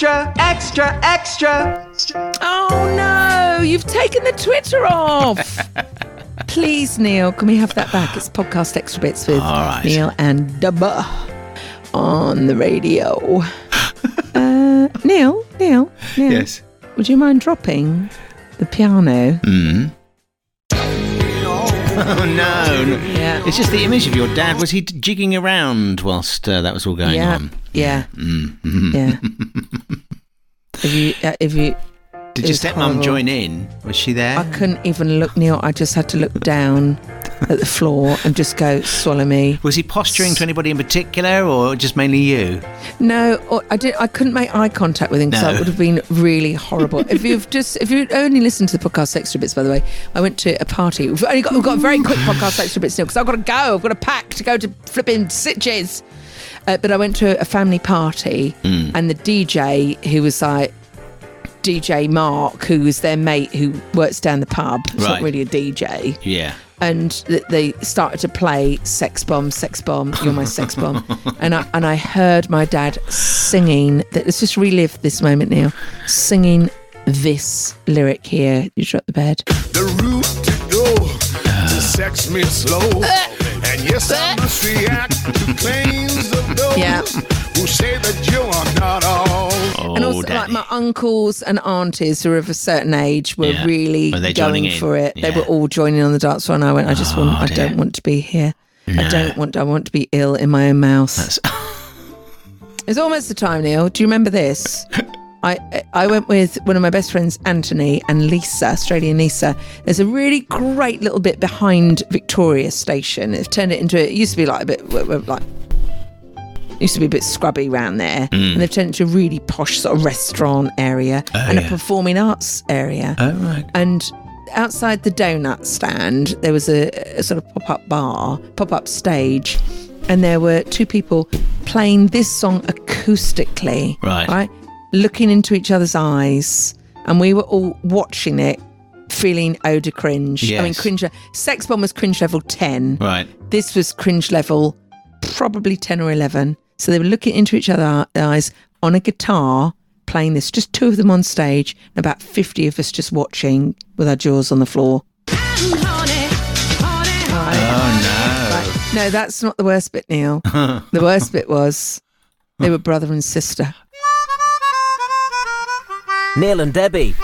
Extra, extra, extra. Oh no, you've taken the Twitter off. Please, Neil, can we have that back? It's podcast extra bits with right. Neil and Dubba on the radio. uh, Neil, Neil, Neil. Yes. Would you mind dropping the piano? Mm. Oh no! Yeah. It's just the image of your dad. Was he jigging around whilst uh, that was all going yeah, on? yeah, Mm, mhm. yeah. if you, uh, if you, Did your stepmom horrible. join in? Was she there? I couldn't even look, Neil. I just had to look down at the floor and just go, swallow me. Was he posturing to anybody in particular, or just mainly you? No, or I did. I couldn't make eye contact with him because No. that would have been really horrible. if you've just, if you'd only listened to the podcast extra bits, by the way, I went to a party. We've only got, we've got a very quick podcast extra bits now because I've got to go. I've got a pack to go to flipping Sitges. Uh, but I went to a family party, Mm. and the DJ who was like. DJ Mark, who was their mate who works down the pub, it's Right. not really a DJ Yeah. and th- they started to play "Sex Bomb, Sex Bomb, You're My Sex Bomb," and I and I heard my dad singing. That let's just relive this moment now, singing this lyric here. You shut the bed. The route to go to sex me slow. Uh, and yes, I uh. must react to claims of those Yeah. Oh, also, like my uncles and aunties who are of a certain age were Yeah. really Were they joining going in? for it. They Yeah. Oh, were all joining on the dance floor, and I went. I just want. Oh, I dear. don't want to be here. I don't want. I want to be ill in my own mouth. It's almost the time, Neil. Do you remember this? I I went with one of my best friends, Anthony, and Lisa, Australian Lisa. There's a really great little bit behind Victoria Station. They've turned it into. It used to be like a bit w- w- like. Used to be a bit scrubby around there, Mm. and they've turned into a really posh sort of restaurant area Oh, and yeah. a performing arts area. Oh right. And outside the donut stand, there was a, a sort of pop up bar, pop up stage, and there were two people playing this song acoustically. Right. Right. Looking into each other's eyes. And we were all watching it, feeling odor cringe. I mean, cringe. Sex Bomb was cringe level 10. Right. This was cringe level probably 10 or 11. So they were looking into each other's eyes on a guitar, playing this, just two of them on stage, and about 50 of us just watching with our jaws on the floor. Oh No, No, that's not the worst bit, Neil. The worst bit was they were brother and sister. Neil and Debbie.